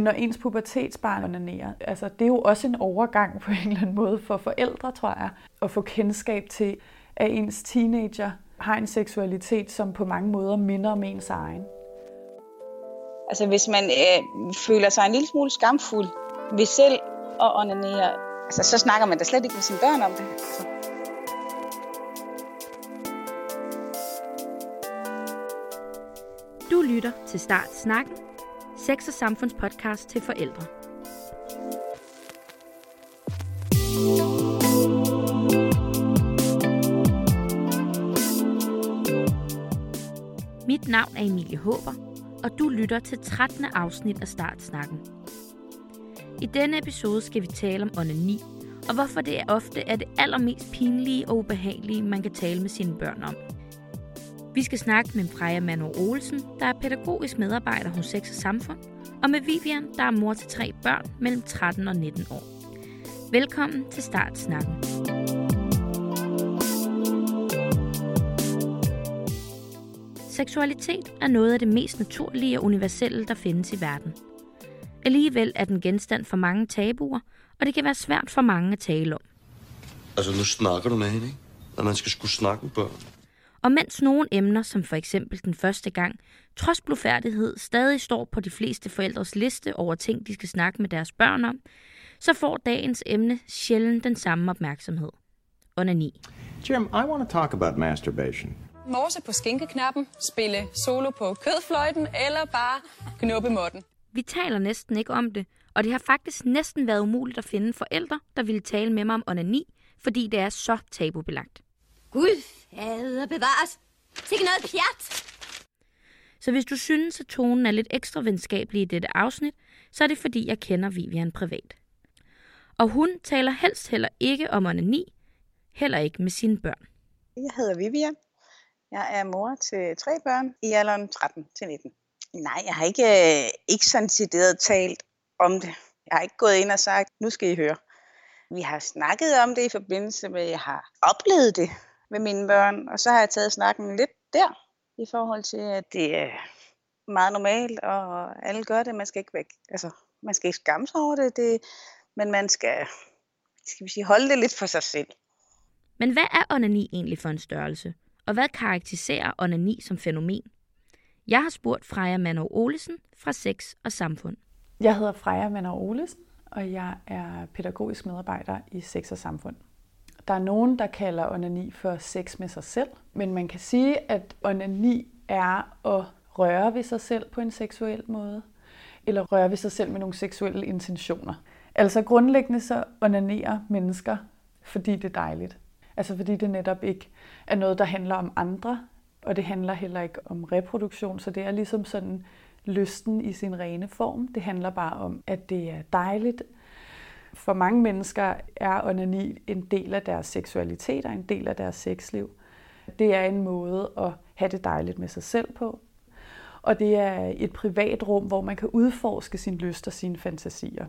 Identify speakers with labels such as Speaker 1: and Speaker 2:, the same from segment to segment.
Speaker 1: Når ens pubertetsbarn onanerer, altså det er jo også en overgang på en eller anden måde for forældre, tror jeg, at få kendskab til, at ens teenager har en seksualitet, som på mange måder minder om ens egen.
Speaker 2: Altså hvis man øh, føler sig en lille smule skamfuld ved selv at onanere, altså, så snakker man da slet ikke med sine børn om det. Altså.
Speaker 3: Du lytter til Start Snakken, sex- og samfundspodcast til forældre. Mit navn er Emilie Håber, og du lytter til 13. afsnit af Startsnakken. I denne episode skal vi tale om onani, og hvorfor det ofte er det allermest pinlige og ubehagelige, man kan tale med sine børn om. Vi skal snakke med Freja Mano Olsen, der er pædagogisk medarbejder hos Sex og Samfund, og med Vivian, der er mor til tre børn mellem 13 og 19 år. Velkommen til Startsnakken. Seksualitet er noget af det mest naturlige og universelle, der findes i verden. Alligevel er den genstand for mange tabuer, og det kan være svært for mange at tale om.
Speaker 4: Altså, nu snakker du med hende, ikke? At man skal skulle snakke med børn.
Speaker 3: Og mens nogle emner, som for eksempel den første gang, trods blufærdighed, stadig står på de fleste forældres liste over ting, de skal snakke med deres børn om, så får dagens emne sjældent den samme opmærksomhed. Onani.
Speaker 5: Jim, I want to talk about masturbation.
Speaker 6: morse på skinkeknappen, spille solo på kødfløjten eller bare knuppe måtten.
Speaker 3: Vi taler næsten ikke om det, og det har faktisk næsten været umuligt at finde forældre, der ville tale med mig om onani, fordi det er så tabubelagt.
Speaker 7: Gud, fader bevares. Sikke noget pjat.
Speaker 3: Så hvis du synes, at tonen er lidt ekstra venskabelig i dette afsnit, så er det fordi, jeg kender Vivian privat. Og hun taler helst heller ikke om onani, heller ikke med sine børn.
Speaker 2: Jeg hedder Vivian. Jeg er mor til tre børn i alderen 13 til 19. Nej, jeg har ikke, øh, ikke sådan decideret talt om det. Jeg har ikke gået ind og sagt, nu skal I høre. Vi har snakket om det i forbindelse med, at jeg har oplevet det med mine børn, og så har jeg taget snakken lidt der, i forhold til, at det er meget normalt, og alle gør det. Man skal ikke væk. Altså, man skal ikke skamme sig over det, det men man skal, skal vi sige, holde det lidt for sig selv.
Speaker 3: Men hvad er onani egentlig for en størrelse? Og hvad karakteriserer onani som fænomen? Jeg har spurgt Freja Manov Olesen fra Sex og Samfund.
Speaker 1: Jeg hedder Freja Manov Olesen, og jeg er pædagogisk medarbejder i Sex og Samfund. Der er nogen, der kalder onani for sex med sig selv, men man kan sige, at onani er at røre ved sig selv på en seksuel måde, eller røre ved sig selv med nogle seksuelle intentioner. Altså grundlæggende så onanerer mennesker, fordi det er dejligt. Altså fordi det netop ikke er noget, der handler om andre, og det handler heller ikke om reproduktion, så det er ligesom sådan lysten i sin rene form. Det handler bare om, at det er dejligt. For mange mennesker er onani en del af deres seksualitet og en del af deres sexliv. Det er en måde at have det dejligt med sig selv på. Og det er et privat rum, hvor man kan udforske sin lyst og sine fantasier.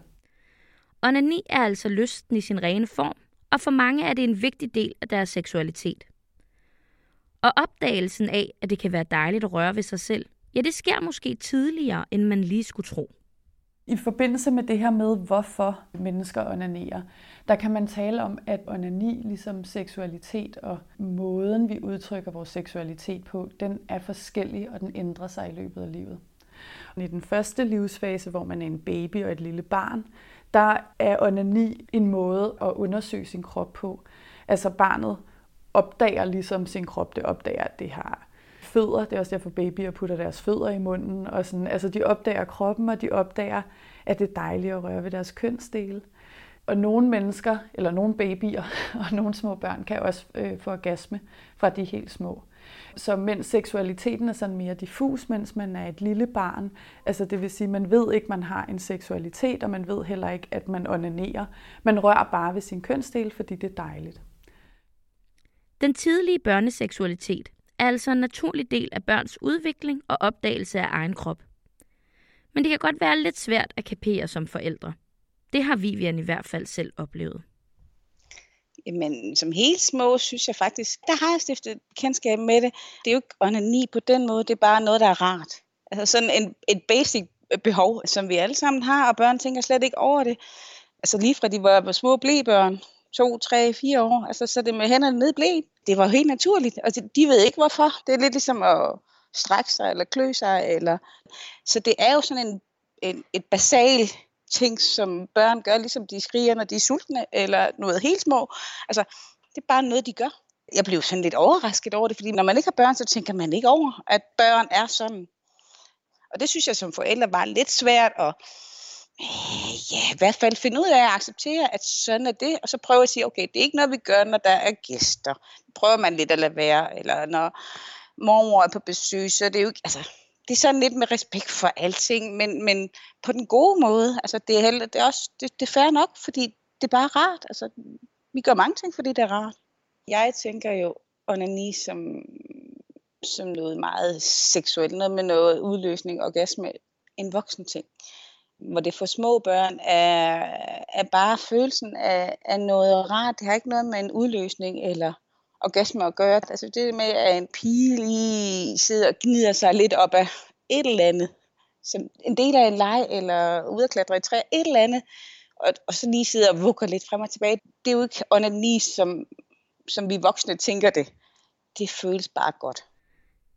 Speaker 3: Onani er altså lysten i sin rene form, og for mange er det en vigtig del af deres seksualitet. Og opdagelsen af, at det kan være dejligt at røre ved sig selv, ja, det sker måske tidligere, end man lige skulle tro.
Speaker 1: I forbindelse med det her med, hvorfor mennesker onanerer, der kan man tale om, at onani, ligesom seksualitet og måden, vi udtrykker vores seksualitet på, den er forskellig, og den ændrer sig i løbet af livet. I den første livsfase, hvor man er en baby og et lille barn, der er onani en måde at undersøge sin krop på. Altså barnet opdager ligesom sin krop, det opdager, at det har fødder. Det er også derfor, babyer putter deres fødder i munden. Og sådan. Altså, de opdager kroppen, og de opdager, at det er dejligt at røre ved deres kønsdele. Og nogle mennesker, eller nogle babyer og nogle små børn, kan også øh, få orgasme fra de helt små. Så mens seksualiteten er sådan mere diffus, mens man er et lille barn, altså det vil sige, man ved ikke, man har en seksualitet, og man ved heller ikke, at man onanerer. Man rører bare ved sin kønsdel, fordi det er dejligt.
Speaker 3: Den tidlige børneseksualitet er altså en naturlig del af børns udvikling og opdagelse af egen krop. Men det kan godt være lidt svært at kapere som forældre. Det har Vivian i hvert fald selv oplevet.
Speaker 2: Jamen, som helt små, synes jeg faktisk, der har jeg stiftet kendskab med det. Det er jo ikke onani på den måde, det er bare noget, der er rart. Altså sådan en, et basic behov, som vi alle sammen har, og børn tænker slet ikke over det. Altså lige fra de var små blæbørn, to, tre, fire år, altså så det med hænderne ned blev. det var helt naturligt, og de, de ved ikke hvorfor. Det er lidt ligesom at strække sig eller klø sig, eller... så det er jo sådan en, en et basal ting, som børn gør, ligesom de skriger, når de er sultne, eller noget helt små. Altså, det er bare noget, de gør. Jeg blev sådan lidt overrasket over det, fordi når man ikke har børn, så tænker man ikke over, at børn er sådan. Og det synes jeg som forældre var lidt svært at øh, ja, i hvert fald finde ud af at acceptere, at sådan er det, og så prøve at sige, okay, det er ikke noget, vi gør, når der er gæster. Prøver man lidt at lade være, eller når mormor er på besøg, så det er jo ikke, altså, det er sådan lidt med respekt for alting, men, men på den gode måde. Altså, det er, heller, det er også det, det er fair nok, fordi det er bare rart. Altså, vi gør mange ting, fordi det er rart. Jeg tænker jo onani som, som noget meget seksuelt, noget med noget udløsning, orgasme, en voksen ting. Hvor det for små børn er, er bare følelsen af, af noget rart. Det har ikke noget med en udløsning eller orgasme at gøre. Altså det med, at en pige lige sidder og gnider sig lidt op af et eller andet, som en del af en leg, eller ude at klatre i træ, et eller andet, og, og så lige sidder og vugger lidt frem og tilbage. Det er jo ikke onani, som, som vi voksne tænker det. Det føles bare godt.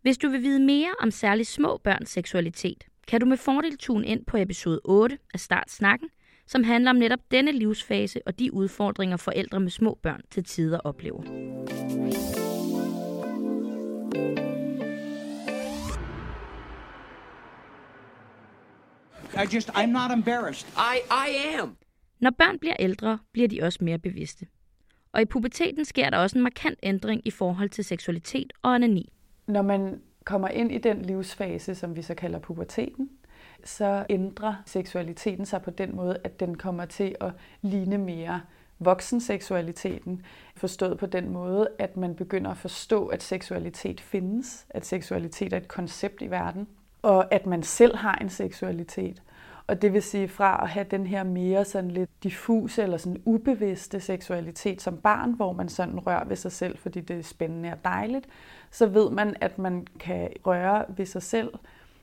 Speaker 3: Hvis du vil vide mere om særligt små børns seksualitet, kan du med fordel tune ind på episode 8 af Start Snakken, som handler om netop denne livsfase og de udfordringer forældre med små børn til tider oplever.
Speaker 8: I just, I'm not embarrassed.
Speaker 9: I, I am.
Speaker 3: Når børn bliver ældre, bliver de også mere bevidste. Og i puberteten sker der også en markant ændring i forhold til seksualitet og onani.
Speaker 1: Når man kommer ind i den livsfase, som vi så kalder puberteten, så ændrer seksualiteten sig på den måde, at den kommer til at ligne mere voksenseksualiteten, forstået på den måde, at man begynder at forstå, at seksualitet findes, at seksualitet er et koncept i verden, og at man selv har en seksualitet. Og det vil sige fra at have den her mere sådan lidt diffuse eller sådan ubevidste seksualitet som barn, hvor man sådan rører ved sig selv, fordi det er spændende og dejligt, så ved man, at man kan røre ved sig selv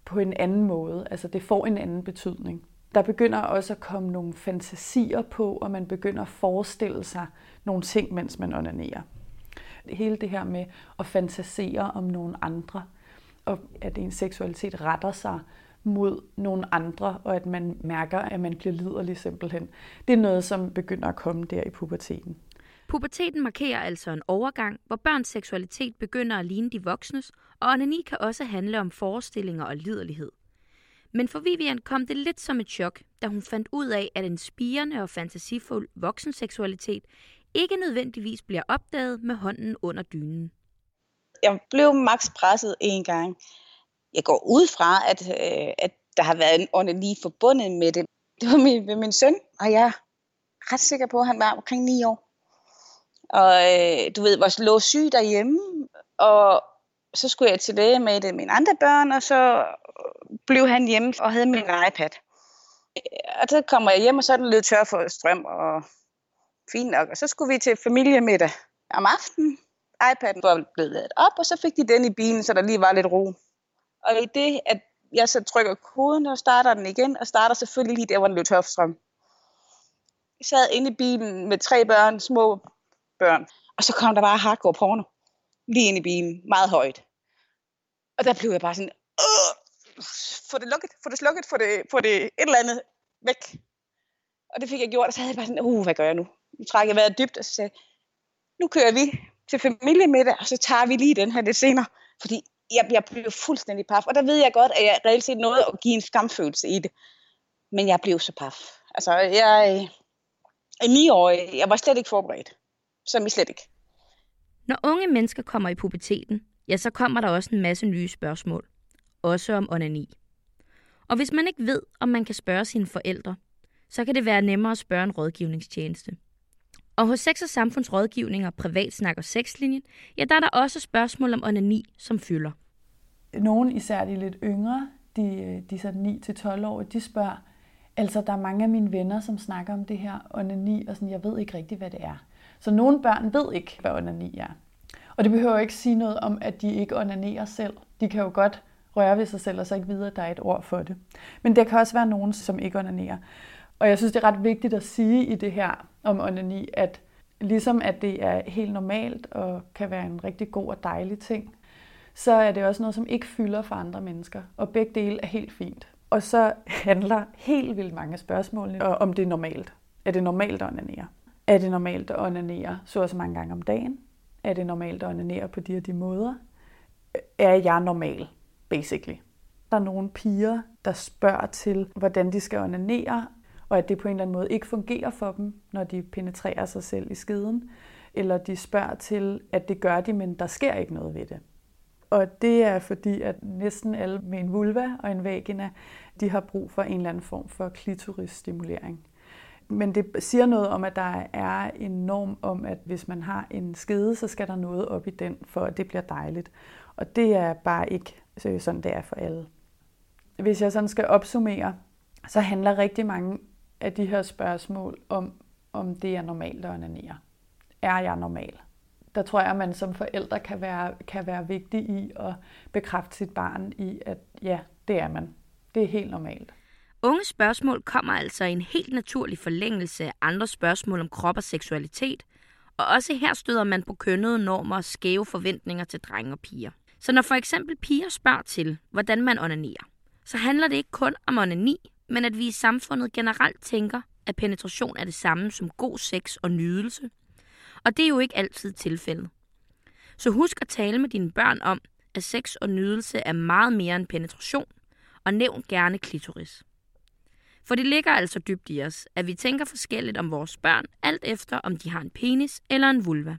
Speaker 1: på en anden måde. Altså det får en anden betydning. Der begynder også at komme nogle fantasier på, og man begynder at forestille sig nogle ting, mens man onanerer. Hele det her med at fantasere om nogle andre, og at ens seksualitet retter sig mod nogle andre, og at man mærker, at man bliver liderlig simpelthen. Det er noget, som begynder at komme der i puberteten.
Speaker 3: Puberteten markerer altså en overgang, hvor børns seksualitet begynder at ligne de voksnes, og onani kan også handle om forestillinger og liderlighed. Men for Vivian kom det lidt som et chok, da hun fandt ud af, at en spirende og fantasifuld voksenseksualitet ikke nødvendigvis bliver opdaget med hånden under dynen.
Speaker 2: Jeg blev max presset en gang. Jeg går ud fra, at, øh, at der har været en onani forbundet med det. Det var min, med min søn, og jeg er ret sikker på, at han var omkring 9 år. Og øh, du ved, vores lå syg derhjemme, og så skulle jeg til læge med det mine andre børn, og så blev han hjemme og havde min iPad. Og så kommer jeg hjem, og så er den lidt tør for strøm, og fint nok. Og så skulle vi til familiemiddag om aftenen. iPad'en var blevet lavet op, og så fik de den i bilen, så der lige var lidt ro. Og i det, at jeg så trykker koden og starter den igen, og starter selvfølgelig lige der, hvor den løb tør strøm. Jeg sad inde i bilen med tre børn, små børn, og så kom der bare hardcore porno lige ind i bilen, meget højt. Og der blev jeg bare sådan, Åh! få det lukket, få det slukket, få det, få det et eller andet væk. Og det fik jeg gjort, og så havde jeg bare sådan, uh, hvad gør jeg nu? Nu trækker jeg vejret dybt, og så sagde nu kører vi til familiemiddag, og så tager vi lige den her lidt senere. Fordi jeg, jeg blev fuldstændig paf, og der ved jeg godt, at jeg reelt set nåede at give en skamfølelse i det. Men jeg blev så paf. Altså, jeg øh, er ni år, jeg var slet ikke forberedt. Som I slet ikke.
Speaker 3: Når unge mennesker kommer i puberteten, ja, så kommer der også en masse nye spørgsmål. Også om onani. Og hvis man ikke ved, om man kan spørge sine forældre, så kan det være nemmere at spørge en rådgivningstjeneste. Og hos Sex og Samfundsrådgivning og Privatsnak og Sexlinjen, ja, der er der også spørgsmål om onani, som fylder.
Speaker 1: Nogle, især de lidt yngre, de, øh, de sådan 9-12 år, de spørger, altså der er mange af mine venner, som snakker om det her onani, og sådan, jeg ved ikke rigtig, hvad det er. Så nogle børn ved ikke, hvad onani er. Og det behøver ikke sige noget om, at de ikke onanerer selv. De kan jo godt røre ved sig selv, og så ikke vide, at der er et ord for det. Men der kan også være nogen, som ikke onanerer. Og jeg synes, det er ret vigtigt at sige i det her om onani, at ligesom at det er helt normalt og kan være en rigtig god og dejlig ting, så er det også noget, som ikke fylder for andre mennesker. Og begge dele er helt fint. Og så handler helt vildt mange spørgsmål om det er normalt. Er det normalt at onanere? Er det normalt at onanere så og så mange gange om dagen? Er det normalt at onanere på de og de måder? Er jeg normal, basically? Der er nogle piger, der spørger til, hvordan de skal onanere, og at det på en eller anden måde ikke fungerer for dem, når de penetrerer sig selv i skiden. Eller de spørger til, at det gør de, men der sker ikke noget ved det. Og det er fordi, at næsten alle med en vulva og en vagina, de har brug for en eller anden form for klitorisstimulering. Men det siger noget om, at der er en norm om, at hvis man har en skede, så skal der noget op i den, for at det bliver dejligt. Og det er bare ikke sådan, det er for alle. Hvis jeg sådan skal opsummere, så handler rigtig mange af de her spørgsmål om, om det er normalt at onanere. Er jeg normal? Der tror jeg, at man som forældre kan være, kan være vigtig i at bekræfte sit barn i, at ja, det er man. Det er helt normalt.
Speaker 3: Unge spørgsmål kommer altså i en helt naturlig forlængelse af andre spørgsmål om krop og seksualitet, og også her støder man på kønnede normer og skæve forventninger til drenge og piger. Så når for eksempel piger spørger til, hvordan man onanerer, så handler det ikke kun om onani, men at vi i samfundet generelt tænker, at penetration er det samme som god sex og nydelse. Og det er jo ikke altid tilfældet. Så husk at tale med dine børn om, at sex og nydelse er meget mere end penetration, og nævn gerne klitoris. For det ligger altså dybt i os, at vi tænker forskelligt om vores børn, alt efter om de har en penis eller en vulva.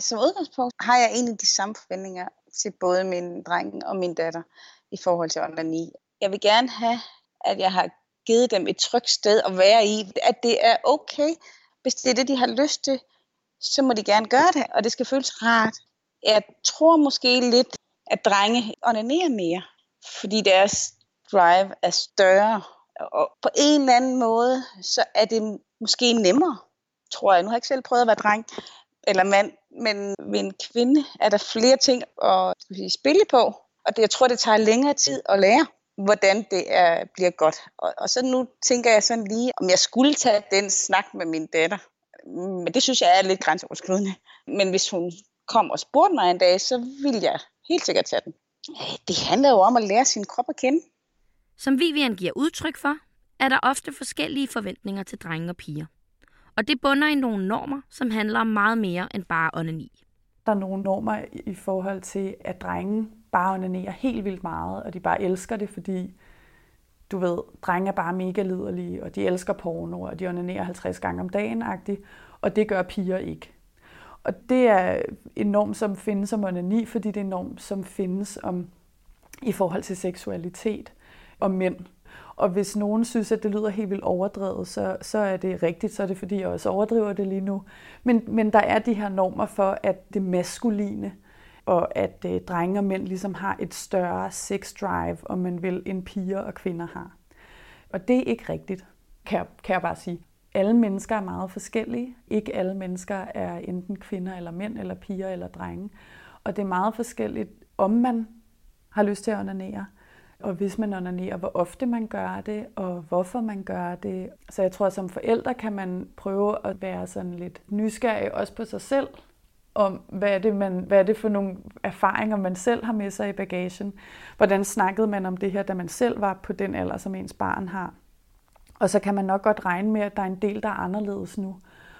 Speaker 2: Som udgangspunkt har jeg egentlig de samme forventninger til både min dreng og min datter i forhold til onani. Jeg vil gerne have, at jeg har givet dem et trygt sted at være i, at det er okay, hvis det er det, de har lyst til, så må de gerne gøre det, og det skal føles rart. Jeg tror måske lidt, at drenge onanerer mere, fordi deres drive er større og på en eller anden måde, så er det måske nemmere, tror jeg. Nu har jeg ikke selv prøvet at være dreng eller mand, men ved en kvinde er der flere ting at sige, spille på. Og det, jeg tror, det tager længere tid at lære, hvordan det er, bliver godt. Og, og så nu tænker jeg sådan lige, om jeg skulle tage den snak med min datter. Men det synes jeg er lidt grænseoverskridende. Men hvis hun kom og spurgte mig en dag, så ville jeg helt sikkert tage den. Det handler jo om at lære sin krop at kende.
Speaker 3: Som Vivian giver udtryk for, er der ofte forskellige forventninger til drenge og piger. Og det bunder i nogle normer, som handler om meget mere end bare onani.
Speaker 1: Der er nogle normer i forhold til, at drenge bare onanerer helt vildt meget, og de bare elsker det, fordi du ved, drenge er bare mega liderlige, og de elsker porno, og de onanerer 50 gange om dagen, -agtigt, og det gør piger ikke. Og det er en norm, som findes om onani, fordi det er en norm, som findes om i forhold til seksualitet og mænd. Og hvis nogen synes, at det lyder helt vildt overdrevet, så, så er det rigtigt, så er det fordi, jeg også overdriver det lige nu. Men, men der er de her normer for, at det maskuline, og at øh, drenge og mænd ligesom har et større sex drive, om man vil, end piger og kvinder har. Og det er ikke rigtigt, kan jeg, kan jeg bare sige. Alle mennesker er meget forskellige. Ikke alle mennesker er enten kvinder eller mænd, eller piger eller drenge. Og det er meget forskelligt, om man har lyst til at onanere, og hvis man onanerer, hvor ofte man gør det, og hvorfor man gør det. Så jeg tror, at som forældre kan man prøve at være sådan lidt nysgerrig også på sig selv, om hvad er, det, man, hvad er det for nogle erfaringer, man selv har med sig i bagagen. Hvordan snakkede man om det her, da man selv var på den alder, som ens barn har. Og så kan man nok godt regne med, at der er en del, der er anderledes nu,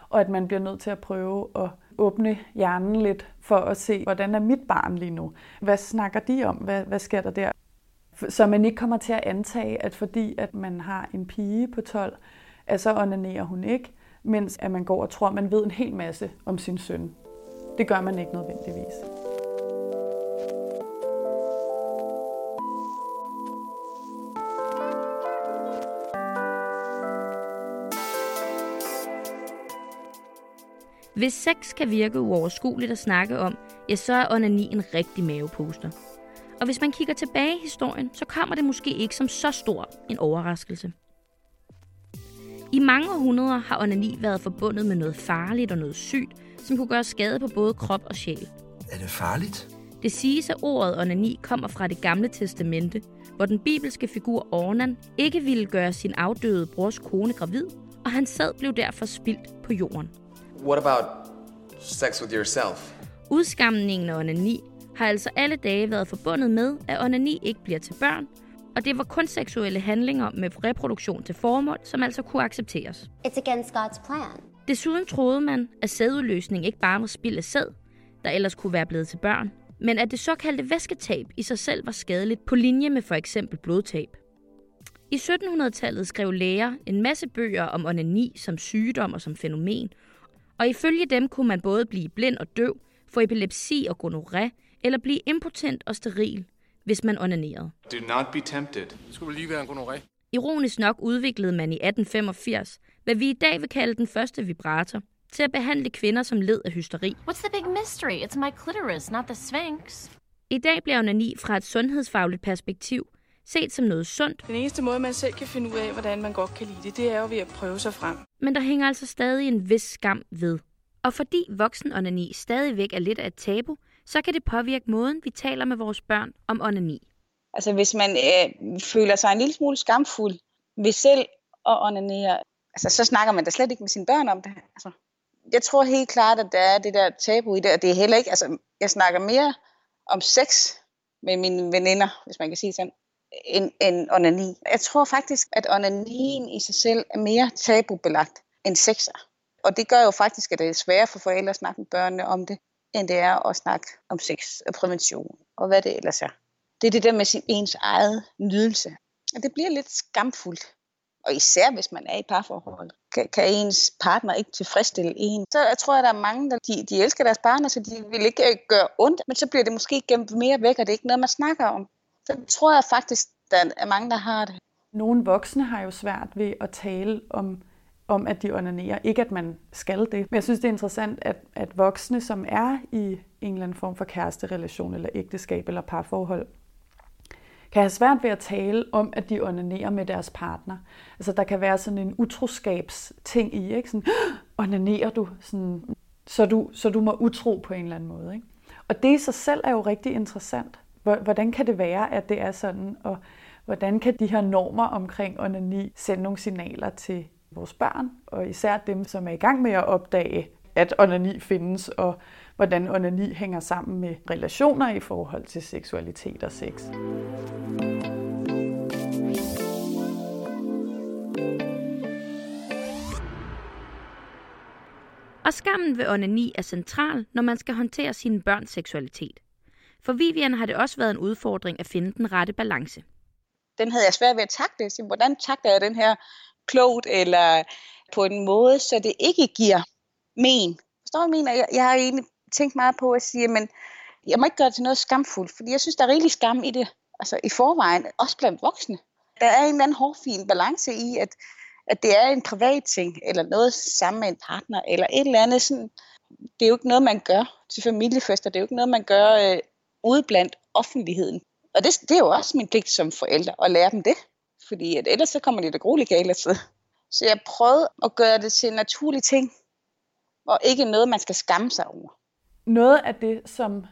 Speaker 1: og at man bliver nødt til at prøve at åbne hjernen lidt for at se, hvordan er mit barn lige nu? Hvad snakker de om? Hvad, hvad sker der der? Så man ikke kommer til at antage, at fordi at man har en pige på 12, at så onanerer hun ikke, mens at man går og tror, at man ved en hel masse om sin søn. Det gør man ikke nødvendigvis.
Speaker 3: Hvis sex kan virke uoverskueligt at snakke om, ja, så er onani en rigtig maveposter. Og hvis man kigger tilbage i historien, så kommer det måske ikke som så stor en overraskelse. I mange århundreder har onani været forbundet med noget farligt og noget sygt, som kunne gøre skade på både krop og sjæl.
Speaker 9: Er det farligt?
Speaker 3: Det siges, at ordet onani kommer fra det gamle testamente, hvor den bibelske figur Ornan ikke ville gøre sin afdøde brors kone gravid, og hans sæd blev derfor spildt på jorden.
Speaker 9: What about sex with yourself?
Speaker 3: Udskamningen af onani har altså alle dage været forbundet med, at onani ikke bliver til børn, og det var kun seksuelle handlinger med reproduktion til formål, som altså kunne accepteres.
Speaker 7: It's against God's plan.
Speaker 3: Desuden troede man, at sædudløsning ikke bare var spild af sæd, der ellers kunne være blevet til børn, men at det såkaldte væsketab i sig selv var skadeligt på linje med for eksempel blodtab. I 1700-tallet skrev læger en masse bøger om onani som sygdom og som fænomen, og ifølge dem kunne man både blive blind og døv, få epilepsi og gonoré, eller blive impotent og steril, hvis man onanerede.
Speaker 9: Do not be tempted.
Speaker 10: Det skulle lige være en gonoré.
Speaker 3: Ironisk nok udviklede man i 1885, hvad vi i dag vil kalde den første vibrator, til at behandle kvinder, som led af hysteri.
Speaker 11: What's the big mystery? It's my clitoris, not the sphinx.
Speaker 3: I dag bliver onani fra et sundhedsfagligt perspektiv set som noget sundt,
Speaker 12: Den eneste måde, man selv kan finde ud af, hvordan man godt kan lide det, det er jo ved at prøve sig frem.
Speaker 3: men der hænger altså stadig en vis skam ved. Og fordi voksen onani stadigvæk er lidt af et tabu, så kan det påvirke måden, vi taler med vores børn om onani.
Speaker 2: Altså hvis man øh, føler sig en lille smule skamfuld ved selv at onanere, altså så snakker man da slet ikke med sine børn om det. Altså, jeg tror helt klart, at der er det der tabu i det, og det er heller ikke, altså jeg snakker mere om sex med mine veninder, hvis man kan sige sådan, end, end onani. Jeg tror faktisk, at onanien i sig selv er mere tabubelagt end sexer. Og det gør jo faktisk, at det er sværere for forældre at snakke med børnene om det, end det er at snakke om sex og prævention og hvad det ellers er. Det er det der med sin ens eget nydelse. Og det bliver lidt skamfuldt. Og især hvis man er i parforhold, kan, kan ens partner ikke tilfredsstille en. Så jeg tror, at der er mange, der de, de elsker deres partner, så de vil ikke øh, gøre ondt, men så bliver det måske gemt mere væk, og det er ikke noget, man snakker om. Så tror jeg faktisk, der er mange, der har det.
Speaker 1: Nogle voksne har jo svært ved at tale om, om at de onanerer. Ikke at man skal det. Men jeg synes, det er interessant, at, at voksne, som er i en eller anden form for kæresterelation, eller ægteskab, eller parforhold, kan have svært ved at tale om, at de onanerer med deres partner. Altså, der kan være sådan en utroskabsting i, ikke? Sådan, onanerer du? Sådan, så, du, så du må utro på en eller anden måde, ikke? Og det i sig selv er jo rigtig interessant. Hvordan kan det være, at det er sådan, og hvordan kan de her normer omkring onani sende nogle signaler til vores børn, og især dem, som er i gang med at opdage, at onani findes, og hvordan onani hænger sammen med relationer i forhold til seksualitet og sex.
Speaker 3: Og skammen ved onani er central, når man skal håndtere sine børns seksualitet. For Vivian har det også været en udfordring at finde den rette balance.
Speaker 2: Den havde jeg svært ved at takle. Så hvordan takler jeg den her klogt, eller på en måde, så det ikke giver men. Forstår du, mener? Jeg, jeg har egentlig tænkt meget på at sige, men jeg må ikke gøre det til noget skamfuldt, fordi jeg synes, der er rigtig skam i det, altså i forvejen, også blandt voksne. Der er en eller anden hårfin balance i, at, at det er en privat ting, eller noget sammen med en partner, eller et eller andet sådan. Det er jo ikke noget, man gør til familiefester, det er jo ikke noget, man gør øh, ude blandt offentligheden. Og det, det er jo også min pligt som forældre, at lære dem det. Fordi at ellers så kommer de da grueligt galt afsted. Så jeg prøvede at gøre det til en naturlig ting, og ikke noget, man skal skamme sig over.
Speaker 1: Noget af det, som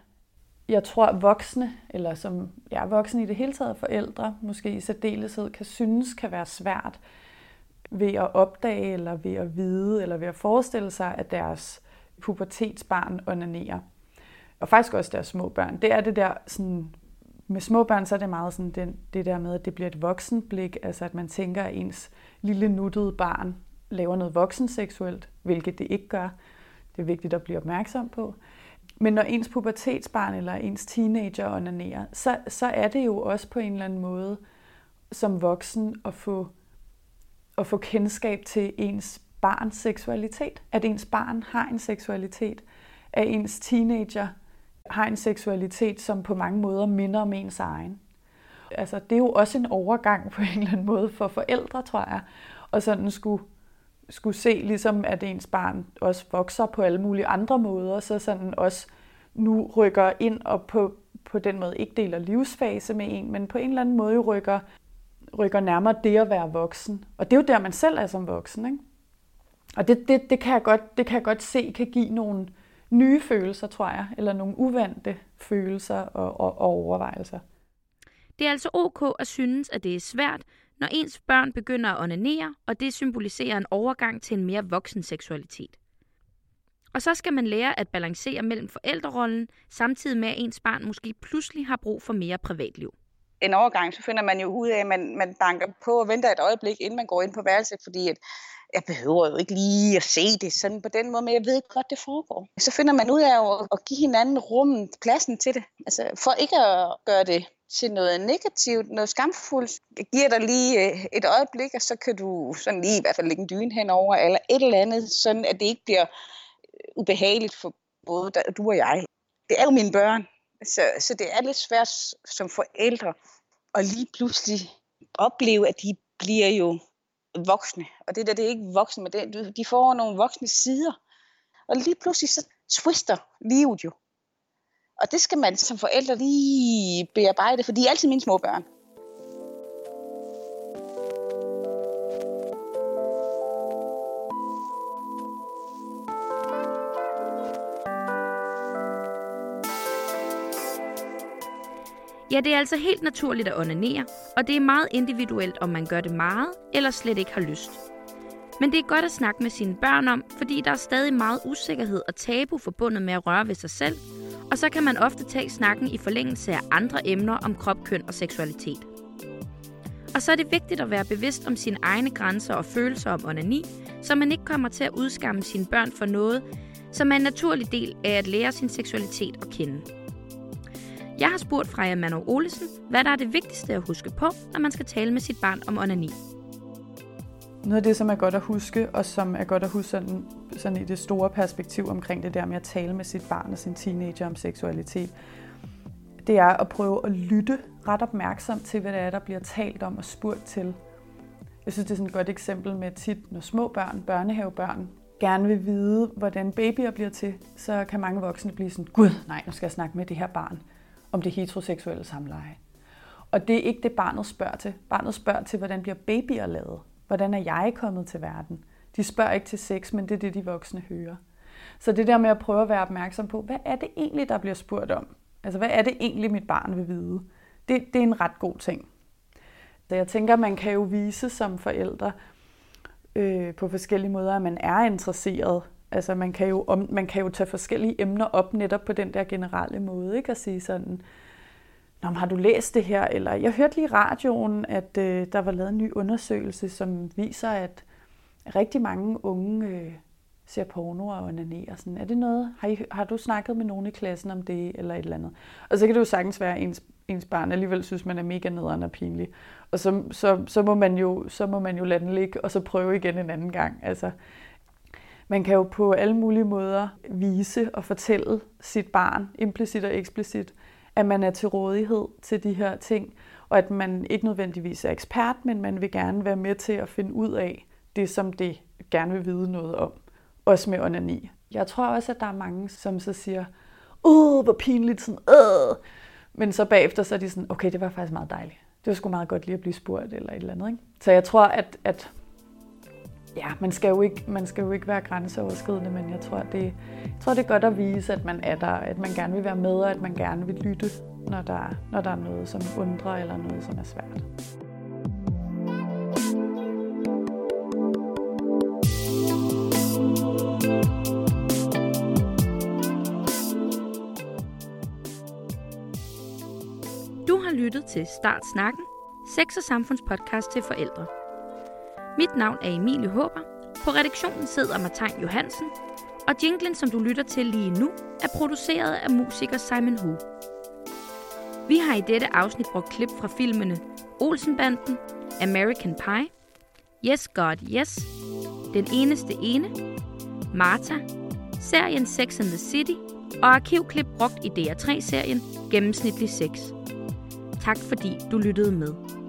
Speaker 1: jeg tror voksne, eller som ja, voksne i det hele taget forældre, måske i særdeleshed, kan synes kan være svært ved at opdage, eller ved at vide, eller ved at forestille sig, at deres pubertetsbarn onanerer. Og faktisk også deres små børn. Det er det der sådan med små børn, så er det meget sådan det, det der med, at det bliver et voksenblik, altså at man tænker, at ens lille nuttede barn laver noget voksenseksuelt, hvilket det ikke gør. Det er vigtigt at blive opmærksom på. Men når ens pubertetsbarn eller ens teenager onanerer, så, så er det jo også på en eller anden måde som voksen at få, at få kendskab til ens barns seksualitet. At ens barn har en seksualitet. At ens teenager har en seksualitet, som på mange måder minder om ens egen. Altså, det er jo også en overgang på en eller anden måde for forældre, tror jeg, og sådan skulle, skulle se, ligesom at ens barn også vokser på alle mulige andre måder, så sådan også nu rykker ind og på, på den måde ikke deler livsfase med en, men på en eller anden måde rykker, rykker nærmere det at være voksen. Og det er jo der, man selv er som voksen. Ikke? Og det, det, det, kan jeg godt, det kan jeg godt se kan give nogle, nye følelser, tror jeg, eller nogle uvante følelser og, og, og overvejelser.
Speaker 3: Det er altså ok at synes, at det er svært, når ens børn begynder at onanere, og det symboliserer en overgang til en mere voksen seksualitet. Og så skal man lære at balancere mellem forældrerollen, samtidig med at ens barn måske pludselig har brug for mere privatliv.
Speaker 2: En overgang, så finder man jo ud af, at man, man banker på og venter et øjeblik, inden man går ind på værelset, fordi at jeg behøver jo ikke lige at se det sådan på den måde, men jeg ved godt, det foregår. Så finder man ud af at give hinanden rummet, pladsen til det. Altså for ikke at gøre det til noget negativt, noget skamfuldt. Jeg giver dig lige øh, et øjeblik, og så kan du sådan lige i hvert fald lægge en dyne henover, eller et eller andet, sådan at det ikke bliver øh, ubehageligt for både du og jeg. Det er jo mine børn, så, så det er lidt svært som forældre at lige pludselig opleve, at de bliver jo voksne. Og det der, det er ikke voksne, men det, de får nogle voksne sider. Og lige pludselig så twister livet jo. Og det skal man som forældre lige bearbejde, for de er altid mine små børn.
Speaker 3: Ja, det er altså helt naturligt at onanere, og det er meget individuelt, om man gør det meget eller slet ikke har lyst. Men det er godt at snakke med sine børn om, fordi der er stadig meget usikkerhed og tabu forbundet med at røre ved sig selv, og så kan man ofte tage snakken i forlængelse af andre emner om krop, køn og seksualitet. Og så er det vigtigt at være bevidst om sine egne grænser og følelser om onani, så man ikke kommer til at udskamme sine børn for noget, som er en naturlig del af at lære sin seksualitet at kende. Jeg har spurgt Freja Mano Olesen, hvad der er det vigtigste at huske på, når man skal tale med sit barn om onani.
Speaker 1: Noget af det, som er godt at huske, og som er godt at huske sådan, sådan i det store perspektiv omkring det der med at tale med sit barn og sin teenager om seksualitet, det er at prøve at lytte ret opmærksomt til, hvad det er, der bliver talt om og spurgt til. Jeg synes, det er sådan et godt eksempel med tit, når små børn, børnehavebørn, gerne vil vide, hvordan babyer bliver til, så kan mange voksne blive sådan, gud, nej, nu skal jeg snakke med det her barn om det heteroseksuelle samleje. Og det er ikke det, barnet spørger til. Barnet spørger til, hvordan bliver babyer lavet? Hvordan er jeg kommet til verden? De spørger ikke til sex, men det er det, de voksne hører. Så det der med at prøve at være opmærksom på, hvad er det egentlig, der bliver spurgt om? Altså, hvad er det egentlig, mit barn vil vide? Det, det er en ret god ting. Så jeg tænker, man kan jo vise som forældre øh, på forskellige måder, at man er interesseret. Altså, man kan, jo om, man kan jo tage forskellige emner op netop på den der generelle måde, ikke? Og sige sådan, Nå, har du læst det her? Eller jeg hørte lige i radioen, at øh, der var lavet en ny undersøgelse, som viser, at rigtig mange unge øh, ser porno og onanerer. Sådan, er det noget? Har, I, har du snakket med nogen i klassen om det, eller et eller andet? Og så kan det jo sagtens være, at ens, ens barn alligevel synes, man er mega nederen og pinlig. Og så, så, så, må man jo, så må man jo lade den ligge, og så prøve igen en anden gang. Altså, man kan jo på alle mulige måder vise og fortælle sit barn, implicit og eksplicit, at man er til rådighed til de her ting, og at man ikke nødvendigvis er ekspert, men man vil gerne være med til at finde ud af det, som det gerne vil vide noget om. Også med onani. Jeg tror også, at der er mange, som så siger, åh, hvor pinligt, sådan, øh. Men så bagefter, så er de sådan, okay, det var faktisk meget dejligt. Det var sgu meget godt lige at blive spurgt, eller et eller andet. Ikke? Så jeg tror, at, at ja, man skal, jo ikke, man skal jo ikke være grænseoverskridende, men jeg tror, det, jeg tror, det er godt at vise, at man er der, at man gerne vil være med, og at man gerne vil lytte, når der, når der er noget, som undrer, eller noget, som er svært.
Speaker 3: Du har lyttet til Start Snakken, sex- og samfundspodcast til forældre. Mit navn er Emilie Håber. På redaktionen sidder Martin Johansen. Og jinglen, som du lytter til lige nu, er produceret af musiker Simon Hu. Vi har i dette afsnit brugt klip fra filmene Olsenbanden, American Pie, Yes God Yes, Den Eneste Ene, Martha, serien Sex and the City og arkivklip brugt i DR3-serien Gennemsnitlig 6. Tak fordi du lyttede med.